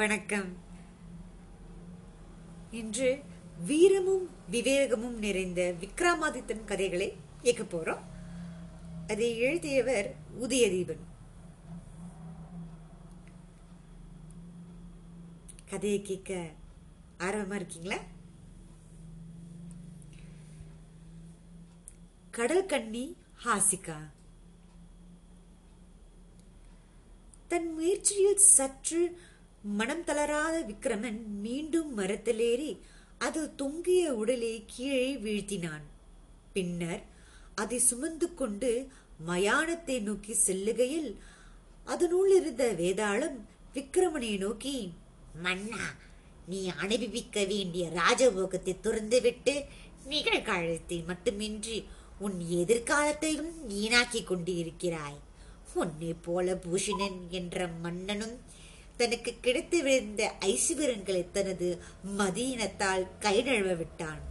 வணக்கம். இன்று வீரமும் விவேகமும் நிறைந்த விக்ரமாதித்தன் கதைகளை இயக்க போறோம். அதை எழுதியவர் உதயதீபன். கதையை கேட்க ஆர்வமா இருக்கீங்களா? கடல் கண்ணி ஹாசிகா. தன் முயற்சியில் சற்று மனம் தளராத விக்ரமன் மீண்டும் மரத்திலேறி அது தொங்கிய உடலை கீழே வீழ்த்தினான். பின்னர் அதை சுமந்து கொண்டு மயானத்தை நோக்கி செல்லுகையில் அதனுள் இருந்த வேதாளம் விக்ரமனை நோக்கி மன்னா நீ அனுபவிக்க வேண்டிய ராஜபோகத்தை துறந்துவிட்டு நிகழ்காலத்தை மட்டுமின்றி உன் எதிர்காலத்தையும் வீணாக்கிக் கொண்டிருக்கிறாய். உன்னை போல பூஷணன் என்ற மன்னனும் தனக்கு கிடைத்து விழுந்த ஐஸ்வர்யங்களை தனது மதியினத்தால் கைநழுவ விட்டான்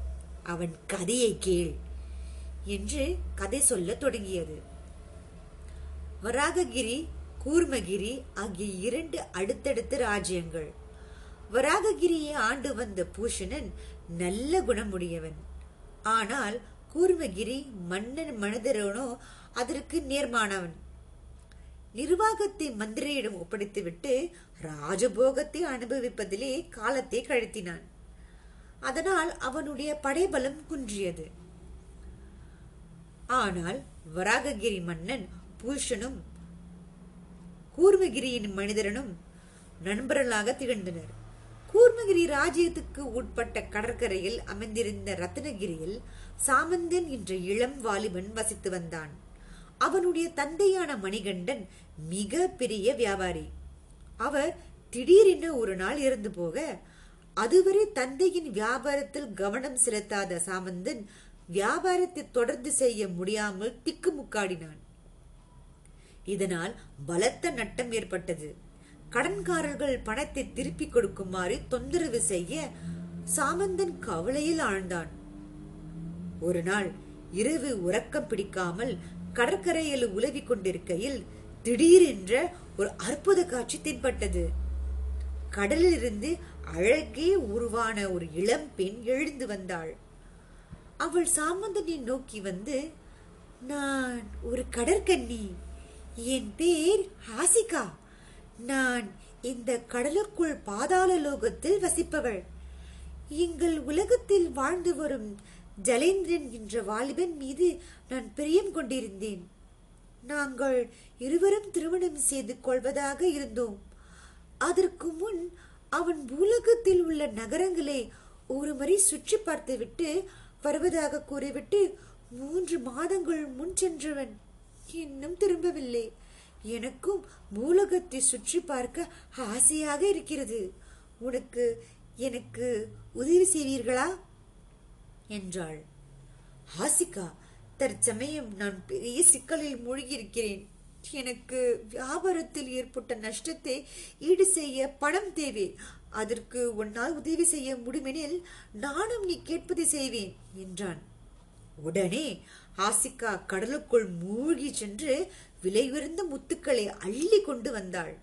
அவன் கதையை கேள் என்று கதை சொல்ல தொடங்கியது. வராககிரி கூர்மகிரி ஆகிய இரண்டு அடுத்தடுத்த ராஜ்யங்கள். வராககிரியை ஆண்டு வந்த பூஷணன் நல்ல குணமுடையவன். ஆனால் கூர்மகிரி மன்னன் மனிதரனோ அதற்கு நேர்மானவன். நிர்வாகத்தை மந்திரியிடம் ஒப்படைத்துவிட்டு ராஜபோகத்தை அனுபவிப்பதிலே காலத்தை கழித்தினான். அதனால் அவனுடைய படைபலம் குன்றியது. ஆனால் வராககிரி மன்னன் பூஷனும் கூர்மகிரியின் மனிதரனும் நண்பர்களாக திகழ்ந்தனர். கூர்மகிரி ராஜ்யத்துக்கு உட்பட்ட கடற்கரையில் அமைந்திருந்த ரத்னகிரியில் சாமந்தன் என்ற இளம் வாலிபன் வசித்து வந்தான். அவனுடைய தந்தையான மணிகண்டன் மிக பெரிய வியாபாரி. அவர் திடீரென ஒரு நாள் இறந்து போக அதுவரை தந்தையின் வியாபாரத்தில் கவனம் செலுத்தாத சாமந்தன் வியாபாரத்தை தொடர்ந்து செய்ய முடியாமல் திக்குமுக்காடினான். இதனால் பலத்த நட்டம் ஏற்பட்டது. கடன்காரர்கள் பணத்தை திருப்பி கொடுக்குமாறு தொந்தரவு செய்ய சாமந்தன் கவலையில் ஆழ்ந்தான். ஒரு நாள் இரவு உறக்கம் பிடிக்காமல் கடற்கரையில் உலவிக் கொண்டிருக்கையில் திடீரென்ற ஒரு அற்புத காட்சி தென்பட்டது. கடலிலிருந்து அழகே உருவான ஒரு இளம் பெண் எழுந்து வந்தாள். அவள் சாமந்தனை நோக்கி வந்து நான் ஒரு கடற்கன்னி. என் பேர் ஹாசிகா. நான் இந்த கடலுக்குள் பாதாள லோகத்தில் வசிப்பவள். எங்கள் உலகத்தில் வாழ்ந்து வரும் ஜலேந்திரன் என்ற வாலிபன் மீது நான் பிரியம் கொண்டிருந்தேன். நாங்கள் இருவரும் திருமணம் செய்து கொள்வதாக இருந்தோம். அதற்கு முன் அவன் பூலகத்தில் உள்ள நகரங்களை ஒரு முறை சுற்றி பார்த்துவிட்டு வருவதாக கூறிவிட்டு மூன்று மாதங்கள் முன் சென்றவன். இன்னும் திரும்பவில்லை. எனக்கும் பூலகத்தை சுற்றி பார்க்க ஆசையாக இருக்கிறது. உனக்கு எனக்கு உதவி செய்வீர்களா? என்றாள். ஹாசிகா தற்சமயம் நான் பெரிய சிக்கலில் மூழ்கியிருக்கிறேன். எனக்கு வியாபாரத்தில் ஏற்பட்ட நஷ்டத்தை ஈடு செய்ய பணம் தேவை. அதற்கு உன்னால் உதவி செய்ய முடிமெனில் நானும் நீ கேட்பதை செய்வேன் என்றான். உடனே ஹாசிகா கடலுக்குள் மூழ்கி சென்று விலை உயர்ந்த முத்துக்களை அள்ளி கொண்டு வந்தாள்.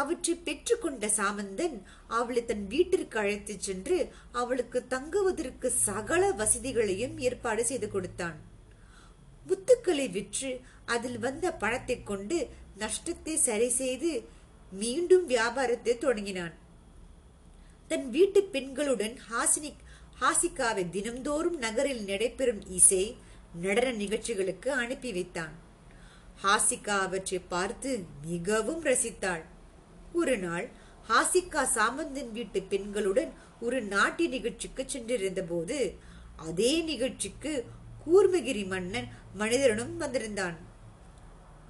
அவற்றை பெற்றுக்கொண்ட சாமந்தன் அவளை தன் வீட்டிற்கு அழைத்துச் சென்று அவளுக்கு தங்குவதற்கு சகல வசதிகளையும் ஏற்பாடு செய்து கொடுத்தான். முத்துக்களை விற்று அதில் வந்த பணத்தை கொண்டு நஷ்டத்தை சரி செய்து மீண்டும் வியாபாரத்தை தொடங்கினான். தன் வீட்டு பெண்களுடன் ஹாசினி ஹாசிகாவை தினம்தோறும் நகரில் நடைபெறும் இசை நடன நிகழ்ச்சிகளுக்கு அனுப்பி வைத்தான். ஹாசிகா அவற்றை பார்த்து மிகவும் ரசித்தாள். ஒரு நாள் ஹாசிகா சாமந்தன் வீட்டு பெண்களுடன் ஒரு நாட்டிய நிகழ்ச்சிக்கு சென்றிருந்த போது அதே நிகழ்ச்சிக்கு கூர்மகிரி மன்னன் மனிதனும் வந்திருந்தான்.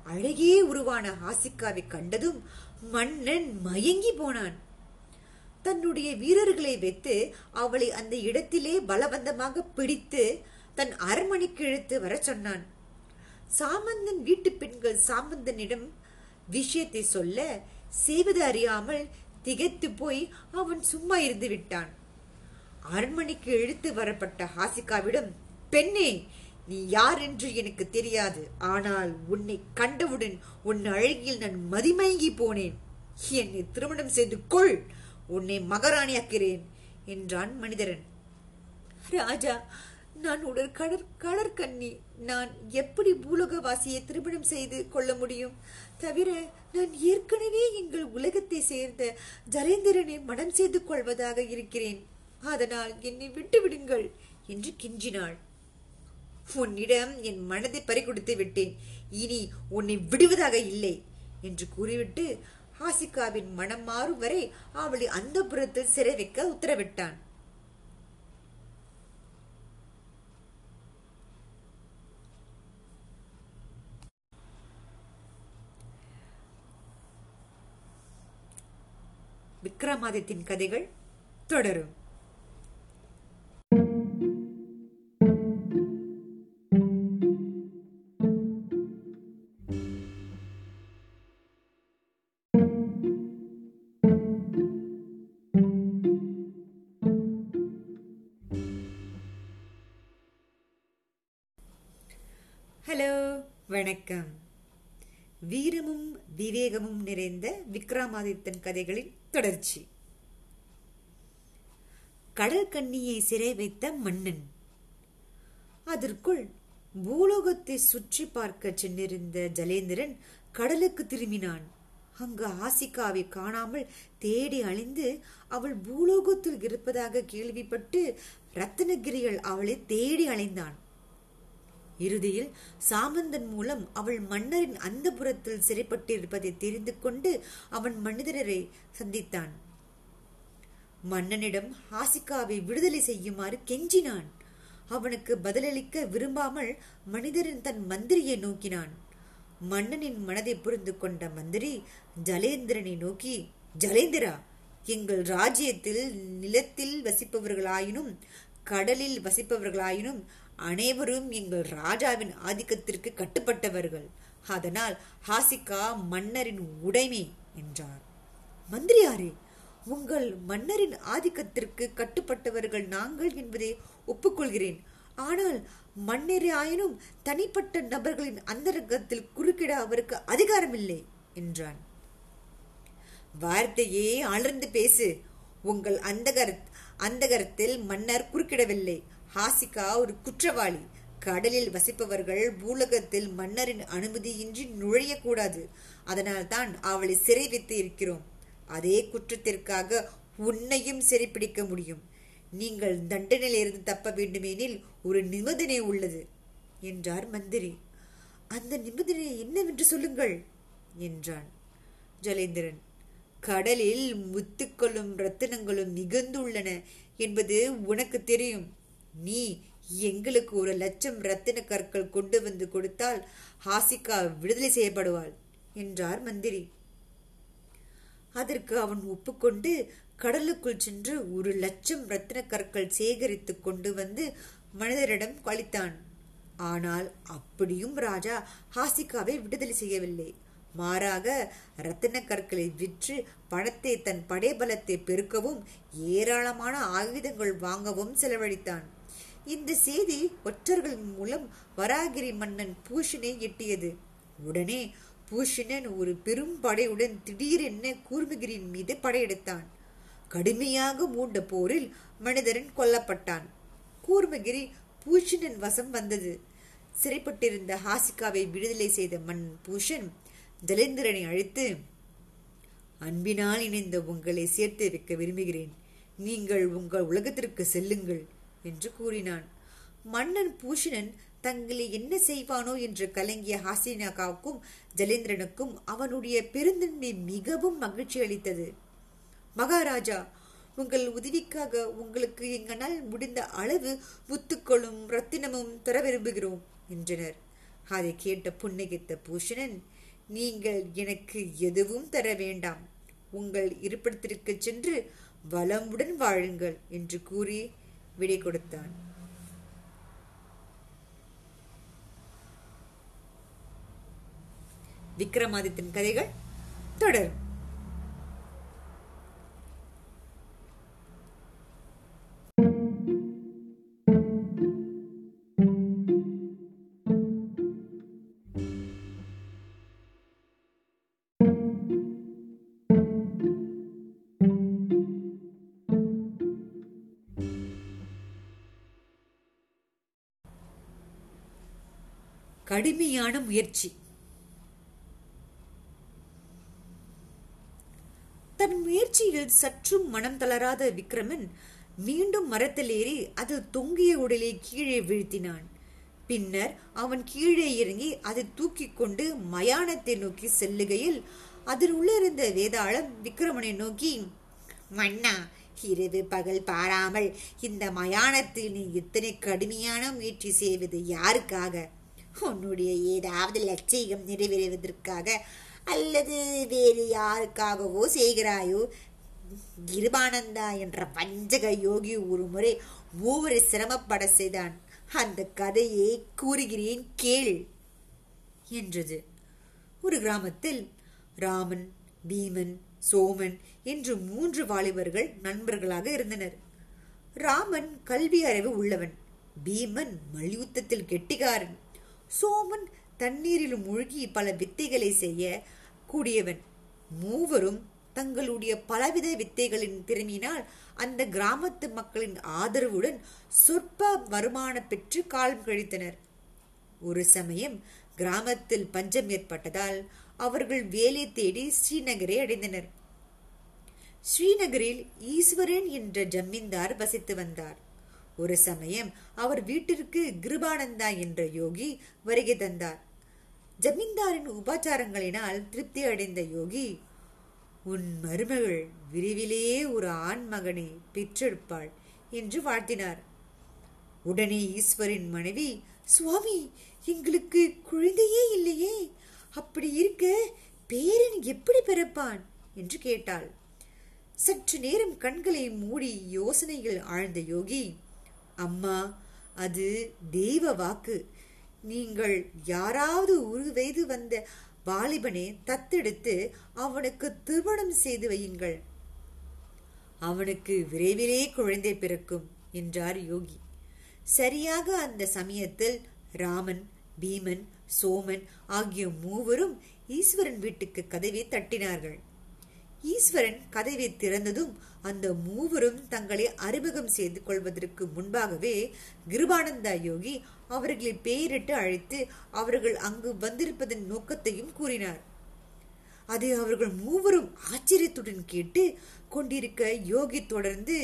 அழகே உருவான ஹாசிகாவை கண்டதும் மன்னன் மயங்கி போனான். தன்னுடைய வீரர்களை வைத்து அவளை அந்த இடத்திலே பலவந்தமாக பிடித்து தன் அரண்மனைக்கு இழுத்து வர சொன்னான். சாமந்தன் வீட்டு பெண்கள் சாமந்தனிடம் விஷயத்தை சொல்ல செய்வது அறியாமல் திகைத்து போய் அவன் சும்மா இருந்து விட்டான். அரண்மனைக்கு இழுத்து வரப்பட்ட ஹாசிகாவிடம் பெண்ணே நீ யார் என்று எனக்கு தெரியாது. ஆனால் உன்னை கண்டவுடன் உன் அழகில் நான் மதிமயங்கி போனேன். என்னை திருமணம் செய்து கொள். உன்னை மகாராணியாக்கிறேன் என்றான் மனிதரன். ராஜா நான் உடல் கடற் கடற்கண்ணி நான் எப்படி பூலோகவாசியை திருமணம் செய்து கொள்ள முடியும்? தவிர நான் ஏற்கனவே எங்கள் உலகத்தை சேர்ந்த ஜலேந்திரனை மனம் செய்து கொள்வதாக இருக்கிறேன். அதனால் என்னை விட்டு விடுங்கள் என்று கெஞ்சினாள். உன்னிடம் என் மனதை பறிகொடுத்து விட்டேன். இனி உன்னை விடுவதாக இல்லை என்று கூறிவிட்டு ஹாசிகாவின் மனம் மாறும் வரை அவளை அந்த புறத்தில் சிறை வைக்க உத்தரவிட்டான். விக்ரமாதித்தின் கதைகள் தொடரும். ஹலோ வணக்கம். வீரமும் விவேகமும் நிறைந்த விக்ரமாதித்தன் கதைகளின் தொடர்ச்சி. கடல் கண்ணியை சிறை வைத்த மன்னன். அதற்குள் பூலோகத்தை சுற்றி பார்க்க சென்றிருந்த ஜலேந்திரன் கடலுக்கு திரும்பினான். அங்கு ஆசிகாவை காணாமல் தேடி அழிந்து அவள் பூலோகத்தில் இருப்பதாக கேள்விப்பட்டு ரத்தனகிரிகள் அவளை தேடி அலைந்தான். இறுதியில் சாமந்தன் மூலம் அவள் மன்னரின் அந்த புறத்தில் சிறைப்பட்டிருப்பதை தெரிந்து கொண்டு அவன் மனிதரை சந்தித்தான். மன்னனிடம் ஹாசிகாவை விடுதலை செய்யுமாறு கெஞ்சினான். அவனுக்கு பதிலளிக்க விரும்பாமல் மனிதரின் தன் மந்திரியை நோக்கினான். மன்னனின் மனதை புரிந்து கொண்ட மந்திரி ஜலேந்திரனை நோக்கி ஜலேந்திரா எங்கள் ராஜ்யத்தில் நிலத்தில் வசிப்பவர்களாயினும் கடலில் வசிப்பவர்களாயினும் அனைவரும் எங்கள் ராஜாவின் ஆதிக்கத்திற்கு கட்டுப்பட்டவர்கள். அதனால் ஹாசிகா மன்னரின் உடைமை என்றார். மந்திரியாரே உங்கள் மன்னரின் ஆதிக்கத்திற்கு கட்டுப்பட்டவர்கள் நாங்கள் என்பதை ஒப்புக்கொள்கிறேன். ஆனால் மன்னரே ஆயினும் தனிப்பட்ட நபர்களின் அந்தரங்கத்தில் குறுக்கிட அவருக்கு அதிகாரமில்லை என்றான். வார்த்தையே அலர்ந்து பேசு. உங்கள் அந்தகர அந்தகரத்தில் மன்னர் குறுக்கிடவில்லை. ஹாசிகா ஒரு குற்றவாளி. கடலில் வசிப்பவர்கள் பூலகத்தில் மன்னரின் அனுமதியின்றி நுழையக்கூடாது. அதனால் தான் அவளை சிறை வைத்து இருக்கிறோம். அதே குற்றத்திற்காக உன்னையும் சிறைப்பிடிக்க முடியும். நீங்கள் தண்டனையிலிருந்து தப்ப வேண்டுமெனில் ஒரு நிபந்தனை உள்ளது என்றார் மந்திரி. அந்த நிபந்தனை என்னவென்று சொல்லுங்கள் என்றான் ஜலேந்திரன். கடலில் முத்துக்களும் ரத்தினங்களும் மிகுந்துள்ளன என்பது உனக்கு தெரியும். நீ எங்களுக்கு ஒரு லட்சம் ரத்தின கற்கள் கொண்டு வந்து கொடுத்தால் ஹாசிகா விடுதலை செய்யப்படுவாள் என்றார் மந்திரி. அதற்கு அவன் ஒப்புக்கொண்டு கடலுக்குள் சென்று ஒரு லட்சம் ரத்தின கற்கள் சேகரித்து கொண்டு வந்து மனிதரிடம் அளித்தான். ஆனால் அப்படியும் ராஜா ஹாசிகாவை விடுதலை செய்யவில்லை. மாறாக ரத்தின கற்களை விற்று பணத்தை தன் படைபலத்தை பெருக்கவும் ஏராளமான ஆயுதங்கள் வாங்கவும் செலவழித்தான். இந்த செய்தி ஒற்றர்கள் மூலம் வராகிரி மன்னன் பூஷனை எட்டியது. உடனே பூஷணன் ஒரு பெரும் படையுடன் திடீரென கூர்மகிரியின் மீது படையெடுத்தான். கடுமையாக மூண்ட போரில் மனிதரன் கொல்லப்பட்டான். கூர்மகிரி பூஷணன் வசம் வந்தது. சிறைப்பட்டிருந்த ஹாசிகாவை விடுதலை செய்த மண் பூஷன் ஜலேந்திரனை அழைத்து அன்பினால் இணைந்த உங்களை சேர்த்து வைக்க விரும்புகிறேன். நீங்கள் உங்கள் உலகத்திற்கு செல்லுங்கள். என்று கூறினான். மன்னன் பூஷணன் தங்களை என்ன செய்வானோ என்று கலங்கிய ஹாசினாக்காவுக்கும் ஜலேந்திரனுக்கும் அவனுடைய பெருந்தன்மை மிகவும் மகிழ்ச்சி அளித்தது. மகாராஜா உங்கள் உதவிக்காக உங்களுக்கு எங்களால் முடிந்த அளவு முத்துக்களும் ரத்தினமும் தர விரும்புகிறோம் என்றனர். அதை கேட்ட புன்னகித்த பூஷணன் நீங்கள் எனக்கு எதுவும் தர வேண்டாம். உங்கள் இருப்பிடத்திற்கு சென்று வளமுடன் வாழுங்கள் என்று கூறி விடை கொடுத்தான் விக்ரமாதித்தன் கதைகள் தொடரும். கடுமையான முயற்சி. தன் முயற்சியில் சற்றும் மனம் தளராத விக்ரமன் மீண்டும் மரத்தில் ஏறி அது தொங்கிய உடலை கீழே வீழ்த்தினான். பின்னர் அவன் கீழே இறங்கி அதை தூக்கி கொண்டு மயானத்தை நோக்கி செல்லுகையில் அதில் உள்ளிருந்த வேதாளம் விக்ரமனை நோக்கி மன்னா இரவு பகல் பாராமல் இந்த மயானத்தில் நீ இத்தனை கடுமையான முயற்சி செய்வது யாருக்காக? உன்னுடைய ஏதாவது லட்சியம் நிறைவேறுவதற்காக அல்லது வேறு யாருக்காகவோ செய்கிறாயோ? கிருபானந்தா என்ற வஞ்சக யோகி ஒரு முறை மூவரை சிரமப்பட செய்தான். அந்த கதையை கூறுகிறேன் கேள் என்றது. ஒரு கிராமத்தில் ராமன் பீமன் சோமன் என்று மூன்று வாலிபர்கள் நண்பர்களாக இருந்தனர். ராமன் கல்வி அறிவு உள்ளவன் பீமன் மல்யுத்தத்தில் கெட்டிக்காரன். சோமன் தண்ணீரில் மூழ்கி பல வித்தைகளை செய்ய கூடியவன். மூவரும் தங்களுடைய பலவித வித்தைகளின் திறமையினால் அந்த கிராமத்து மக்களின் ஆதரவுடன் சொற்ப வருமானம் பெற்று காலம் கழித்தனர். ஒரு சமயம் கிராமத்தில் பஞ்சம் ஏற்பட்டதால் அவர்கள் வேலை தேடி ஸ்ரீநகரை அடைந்தனர். ஸ்ரீநகரில் ஈஸ்வரன் என்ற ஜமீன்தார் வசித்து வந்தார். ஒரு சமயம் அவர் வீட்டிற்கு கிருபானந்தா என்ற யோகி வருகை தந்தார். ஜமீன்தாரின் உபச்சாரங்களினால் திருப்தி அடைந்த யோகி உன் மருமகள் விரைவிலேயே ஒரு ஆண் மகனை பெற்றெடுப்பாள் என்று வாழ்த்தினார். உடனே ஈஸ்வரின் மனைவி சுவாமி எங்களுக்கு குழந்தையே இல்லையே அப்படி இருக்க பேரன் எப்படி பிறப்பான்? என்று கேட்டாள். சற்று நேரம் கண்களை மூடி யோசனையில் ஆழ்ந்த யோகி அம்மா அது தெய்வ வாக்கு. நீங்கள் யாராவது உருவெய்து வந்த வாலிபனை தத்தெடுத்து அவனுக்கு திருமணம் செய்து வையுங்கள். அவனுக்கு விரைவிலே குழந்தை பிறக்கும் என்றார் யோகி. சரியாக அந்த சமயத்தில் ராமன் பீமன் சோமன் ஆகிய மூவரும் ஈஸ்வரன் வீட்டுக்கு கதவை தட்டினார்கள். ஈஸ்வரன் கதவை திறந்ததும் அந்த மூவரும் தங்களை அறிமுகம் செய்து கொள்வதற்கு முன்பாகவே கிருபானந்தா யோகி அவர்களை பெயரிட்டு அழைத்து அவர்கள் அங்கு வந்திருப்பதன் நோக்கத்தையும் கூறினார். அதை அவர்கள் மூவரும் ஆச்சரியத்துடன் கேட்டு கொண்டிருக்க யோகி தொடர்ந்து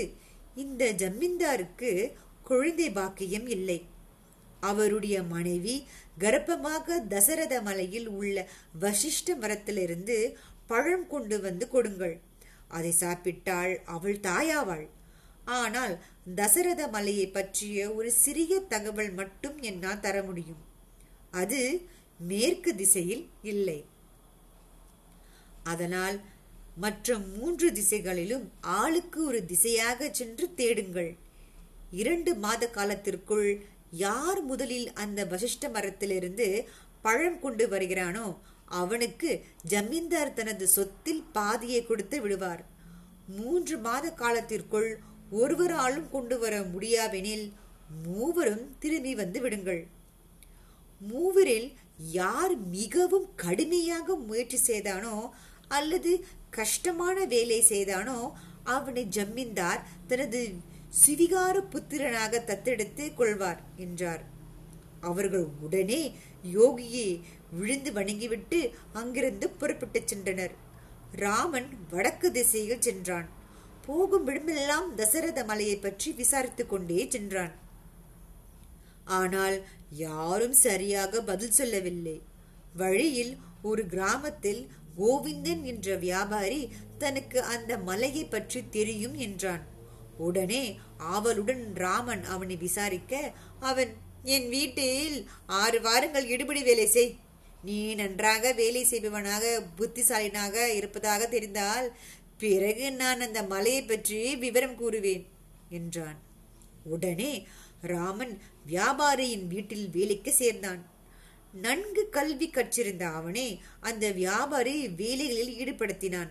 இந்த ஜமீன்தாருக்கு குழந்தை பாக்கியம் இல்லை. அவருடைய மனைவி கர்ப்பமாக தசரத மலையில் உள்ள வசிஷ்ட மரத்திலிருந்து பழம் கொண்டு வந்து கொடுங்கள். அதை சாப்பிட்டால் அவள் தாயாவாள். ஆனால் தசரத மலையை பற்றிய ஒரு சிறிய தகவல் மட்டும் என்னால் தர முடியும். அது மேற்கு திசையில் இல்லை. அதனால் மற்ற மூன்று திசைகளிலும் ஆளுக்கு ஒரு திசையாக சென்று தேடுங்கள். இரண்டு மாத காலத்திற்குள் யார் முதலில் அந்த வசிஷ்ட மரத்திலிருந்து பழம் கொண்டு வருகிறானோ அவனுக்கு ஜமீன்தார் தனது சொத்தில் பாதியை கொடுத்து விடுவார். மூன்று மாத காலத்திற்குள் ஒருவராலும் கொண்டு வர முடியாவெனில் மூவரும் திரும்பி வந்து விடுங்கள். மூவரில் யார் மிகவும் கடுமையாக முயற்சி செய்தானோ அல்லது கஷ்டமான வேலை செய்தானோ அவனை ஜமீன்தார் தனது சிவிகார புத்திரனாக தத்தெடுத்து கொள்வார் என்றார். அவர்கள் உடனே யோகியை விழுந்து வணங்கிவிட்டு அங்கிருந்து புறப்பட்டுச் சென்றனர். ராமன் வடக்கு திசையில் சென்றான். போகும் விடமெல்லாம் தசரத மலையை பற்றி விசாரித்துக் கொண்டே சென்றான். ஆனால் யாரும் சரியாக பதில் சொல்லவில்லை. வழியில் ஒரு கிராமத்தில் கோவிந்தன் என்ற வியாபாரி தனக்கு அந்த மலையை பற்றி தெரியும் என்றான். உடனே ஆவலுடன் ராமன் அவனை விசாரிக்க அவன் என் வீட்டில் ஆறு வாரங்கள் இடுபடி வேலை செய். நீ நன்றாக வேலை செய்பவனாக புத்திசாலினாக இருப்பதாக தெரிந்தால் பிறகு நான் அந்த மலையை பற்றி விவரம் கூறுவேன் என்றான். உடனே ராமன் வியாபாரியின் வீட்டில் வேலைக்கு சேர்ந்தான். நன்கு கல்வி கற்றிருந்த அவனே அந்த வியாபாரி வேலைகளில் ஈடுபடுத்தினான்.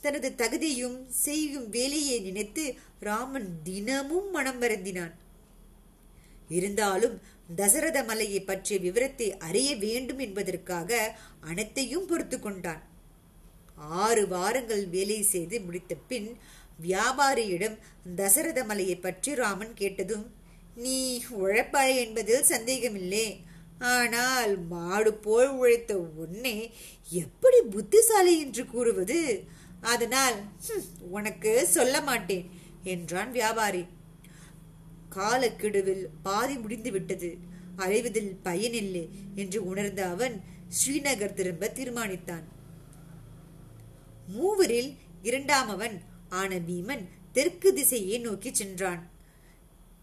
தனது தகுதியும் செய்யும் வேலையை நினைத்து ராமன் தினமும் மனம் வருந்தினான். இருந்தாலும் தசரத மலையை பற்றிய விவரத்தை அறிய வேண்டும் என்பதற்காக அனைத்தையும் பொறுத்து கொண்டான். ஆறு வாரங்கள் வேலை செய்து முடித்த பின் வியாபாரியிடம் தசரத மலையை பற்றி ராமன் கேட்டதும் நீ உழைப்பாளி என்பதில் சந்தேகமில்லை. ஆனால் மாடு போல் உழைத்த உன்னை எப்படி புத்திசாலி என்று கூறுவது? அதனால் உனக்கு சொல்ல மாட்டேன் என்றான் வியாபாரி. காலக்கெடுவில் பாதி முடிந்து விட்டது அலைவதில் பயனில்லை என்று உணர்ந்த அவன் ஸ்ரீநகர் திரும்ப தீர்மானித்தான். மூவரில் இரண்டாமவன் ஆன பீமன் தெற்கு திசையை நோக்கி சென்றான்.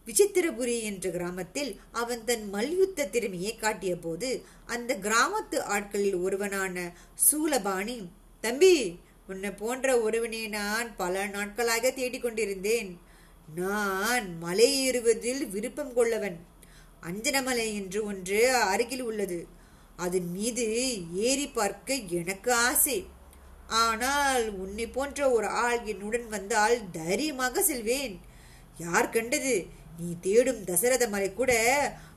விசித்திரபுரி என்ற கிராமத்தில் அவன் தன் மல்யுத்த திறமையை காட்டிய போது அந்த கிராமத்து ஆட்களில் ஒருவனான சூலபாணி தம்பி உன்னை போன்ற ஒருவனை நான் பல நாட்களாக தேடிக்கொண்டிருந்தேன். நான் மலை ஏறுவதில் விருப்பம் கொள்ளவன். அஞ்சனமலை என்று ஒன்று அருகில் உள்ளது. அதன் மீது ஏறி பார்க்க எனக்கு ஆசை. ஆனால் உன்னை போன்ற ஒரு ஆள் என்னுடன் வந்தால் தைரியமாக செல்வேன். யார் கண்டது? நீ தேடும் தசரத மலை கூட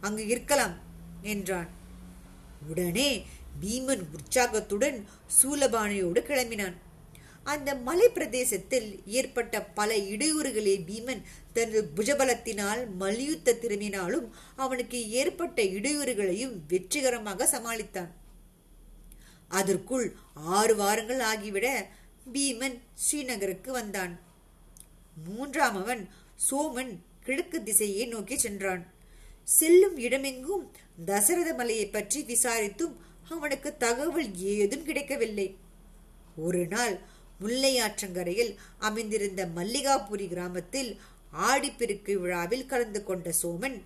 அங்கு இருக்கலாம் என்றான். உடனே பீமன் உற்சாகத்துடன் சூலபானையோடு கிளம்பினான். அந்த மலை பிரதேசத்தில் ஏற்பட்ட பல இடையூறுகளை பீமன் தனது புஜபலத்தினால் மல்யுத்த திரும்பினாலும் அவனுக்கு ஏற்பட்ட இடையூறுகளையும் வெற்றிகரமாக சமாளித்தான். அதற்குள் ஆறு வாரங்கள் ஆகிவிட பீமன் ஸ்ரீநகருக்கு வந்தான். மூன்றாமவன் சோமன் கிழக்கு திசையை நோக்கி சென்றான். செல்லும் இடமெங்கும் தசரத மலையை பற்றி விசாரித்தும் அவனுக்கு தகவல் ஏதும் கிடைக்கவில்லை. ஒரு நாள் முல்லையாற்றங்கரையில் அமைந்திருந்த மல்லிகாபுரி கிராமத்தில் ஆடிப்பெருக்கு விழாவில் கலந்து கொண்ட சோமன்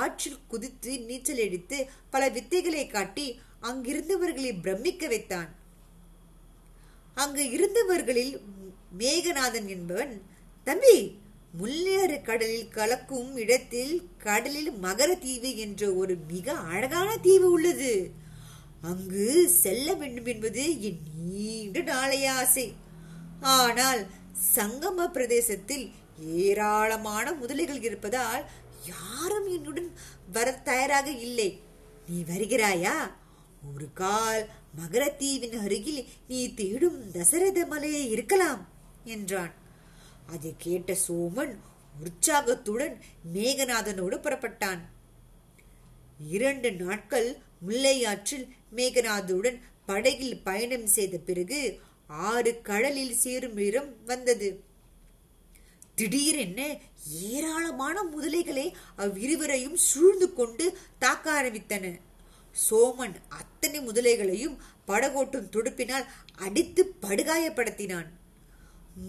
ஆற்றில் குதித்து நீச்சல் அடித்து பல வித்தைகளை காட்டி அங்கிருந்தவர்களை பிரமிக்க வைத்தான். அங்கு இருந்தவர்களில் மேகநாதன் என்பவன் தம்பி முல்லையாறு கடலில் கலக்கும் இடத்தில் கடலில் மகர தீவு என்ற ஒரு மிக அழகான தீவு உள்ளது. அங்கு செல்ல வேண்டும் என்பது என் நீண்ட நாளைய ஆசை. ஆனால் சங்கம பிரதேசத்தில் ஏராளமான முதலைகள் இருப்பதால் யாரும் என்னுடன் வர தயாராக இல்லை. நீ வருகிறாயா? ஒரு கால் மகரத்தீவின் அருகில் நீ தேடும் தசரத மலையே இருக்கலாம் என்றான். அதை கேட்ட சோமன் உற்சாகத்துடன் மேகநாதனோடு புறப்பட்டான். இரண்டு நாட்கள் முல்லையாற்றில் மேகநாதுடன் படகில் பயணம் செய்த பிறகு ஆறு கடலில் சேரும் நேரம் வந்தது. திடீரென ஏராளமான முதலைகளை அவ்விருவரையும் சூழ்ந்து கொண்டு தாக்க ஆரம்பித்தன. சோமன் அத்தனை முதலைகளையும் படகோட்டும் துடுப்பினால் அடித்து படுகாயப்படுத்தினான்.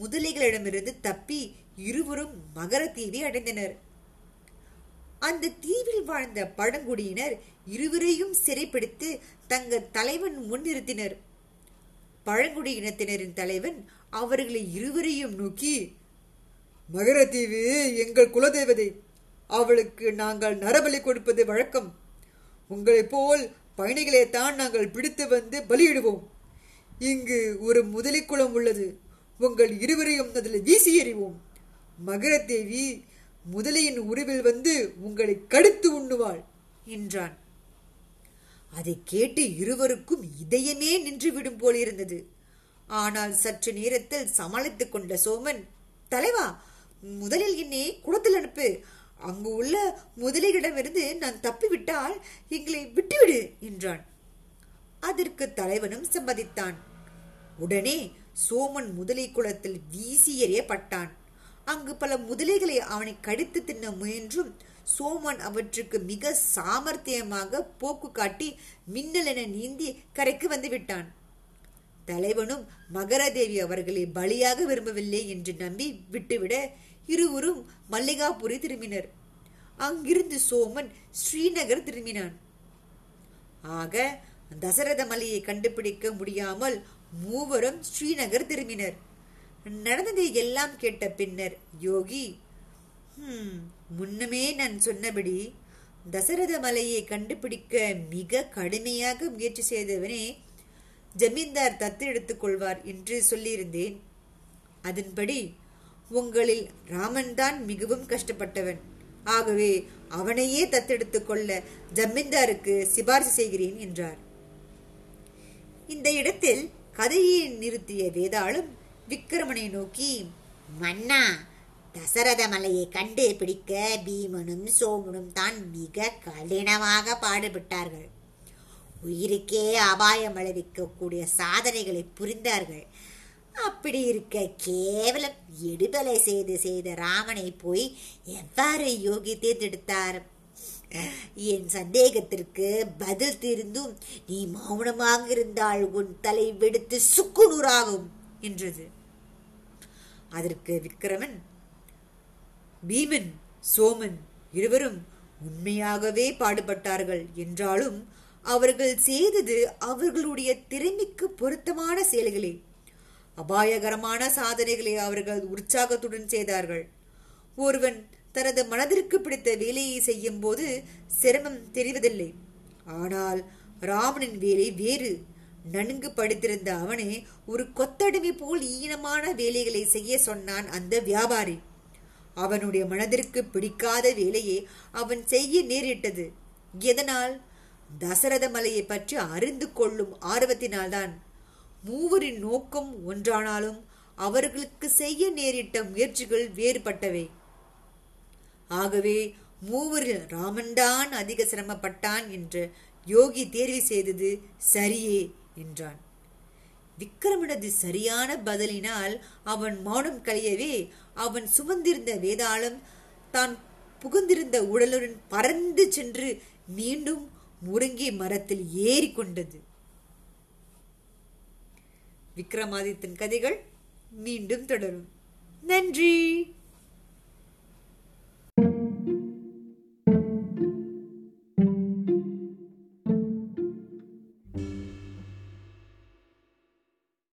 முதலைகளிடமிருந்து தப்பி இருவரும் மகர தீவை அடைந்தனர். அந்த தீவில் வாழ்ந்த பழங்குடியினர் இருவரையும் சிறைப்பிடித்து தங்கள் தலைவன் முன் பழங்குடி இனத்தினரின் தலைவன் அவர்களை இருவரையும் நோக்கி மகரதீவு எங்கள் குலதெய்வதை அவளுக்கு நாங்கள் நரபலி கொடுப்பது வழக்கம். உங்களைப் போல் பயணிகளை தான் நாங்கள் பிடித்து வந்து பலியிடுவோம். இங்கு ஒரு முதலிக்குளம் உள்ளது. உங்கள் இருவரையும் அதில் வீசி எறிவோம். மகரதேவி முதலையின் உருவில் வந்து உங்களை கடுத்து உண்ணுவாள் என்றான். அதை கேட்டு இருவருக்கும் இதயமே நின்றுவிடும் போலிருந்தது. ஆனால் சற்று நேரத்தில் சமாளித்துக் கொண்ட சோமன் தலைவா முதலில் என்னை குளத்தில் அனுப்பு. அங்கு உள்ள முதலிகளிடமிருந்து நான் தப்பிவிட்டால் எங்களை விட்டுவிடு என்றான். அதற்கு தலைவனும் சம்மதித்தான். உடனே சோமன் முதலை குளத்தில் வீசி எறியப்பட்டான். அங்கு பல முதலைகளை அவனை கடித்து தின்ன முயன்றும் சோமன் அவற்றுக்கு மிக சாமர்த்தியமாக போக்கு காட்டி மின்னலென நீந்தி கரைக்கு வந்து விட்டான். தலைவனும் மகரதேவி அவர்களை பலியாக விரும்பவில்லை என்று நம்பி விட்டுவிட இருவரும் மல்லிகாபுரி திரும்பினர். அங்கிருந்து சோமன் ஸ்ரீநகர் திரும்பினான். ஆக தசரத மலையை கண்டுபிடிக்க முடியாமல் மூவரும் ஸ்ரீநகர் திரும்பினர். நடந்ததை எல்லாம் கேட்ட பின்னர் யோகி முன்னமே நான் சொன்னபடி தசரத மலையை கண்டுபிடிக்க மிக கடுமையாக முயற்சி செய்தவனே ஜமீன்தார் தத்து எடுத்துக் கொள்வார் என்று சொல்லியிருந்தேன். அதன்படி உங்களில் ராமன்தான் மிகவும் கஷ்டப்பட்டவன். ஆகவே அவனையே தத்தெடுத்துக் கொள்ள ஜமீன்தாருக்கு சிபாரிசு செய்கிறேன் என்றார். இந்த இடத்தில் கதையை நிறுத்திய வேதாளம் விக்கிரமனை நோக்கி மன்னா தசரத மலையை கண்டு பிடிக்க பீமனும் சோமனும் தான் மிக கடினமாக பாடுபட்டார்கள். உயிருக்கே அபாயம் விளைவிக்கக்கூடிய சாதனைகளை புரிந்தார்கள். அப்படி இருக்க கேவலம் எடுபலை செய்து செய்த ராமனை போய் எவ்வாறு யோகி தேர்ந்தெடுத்தார்? என் சந்தேகத்திற்கு பதில் தெரிந்தும் நீ மௌனமாக இருந்தால் உன் தலை வெடித்து சுக்குநூறாகும் என்றது. அதற்கு விக்கிரமன் பீமன் சோமன் இருவரும் உண்மையாகவே பாடுபட்டார்கள் என்றாலும் அவர்கள் செய்தது அவர்களுடைய திறமைக்கு பொருத்தமான செயல்களே. அபாயகரமான சாதனைகளை அவர்கள் உற்சாகத்துடன் செய்தார்கள். ஒருவன் தனது மனதிற்கு பிடித்த வேலையை செய்யும் போது சிரமம் தெரிவதில்லை. ஆனால் ராமனின் வேலை வேறு. நன்கு படித்திருந்த அவனே ஒரு கொத்தடிமை போல் ஈனமான வேலைகளை செய்ய சொன்னான் அந்த வியாபாரி. அவனுடைய மனதிற்கு பிடிக்காத வேலையை அவன் செய்ய நேரிட்டது. எதனால்? தசரத மலையை பற்றி அறிந்து கொள்ளும் ஆர்வத்தினால்தான். மூவரின் நோக்கம் ஒன்றானாலும் அவர்களுக்கு செய்ய நேரிட்ட முயற்சிகள் வேறுபட்டவை. ஆகவே மூவரில் ராமன்தான் அதிக சிரமப்பட்டான் என்று யோகி தேர்வு செய்தது சரியே என்றான். விக்ரமனது சரியான பதிலினால் அவன் மௌனம் கழியவே அவன் சுமந்திருந்த வேதாளம் தான் புகுந்திருந்த உடலுடன் பறந்து சென்று மீண்டும் முருங்கை மரத்தில் ஏறி கொண்டது விக்ரமாதித்தன் கதைகள் மீண்டும் தொடரும். நன்றி!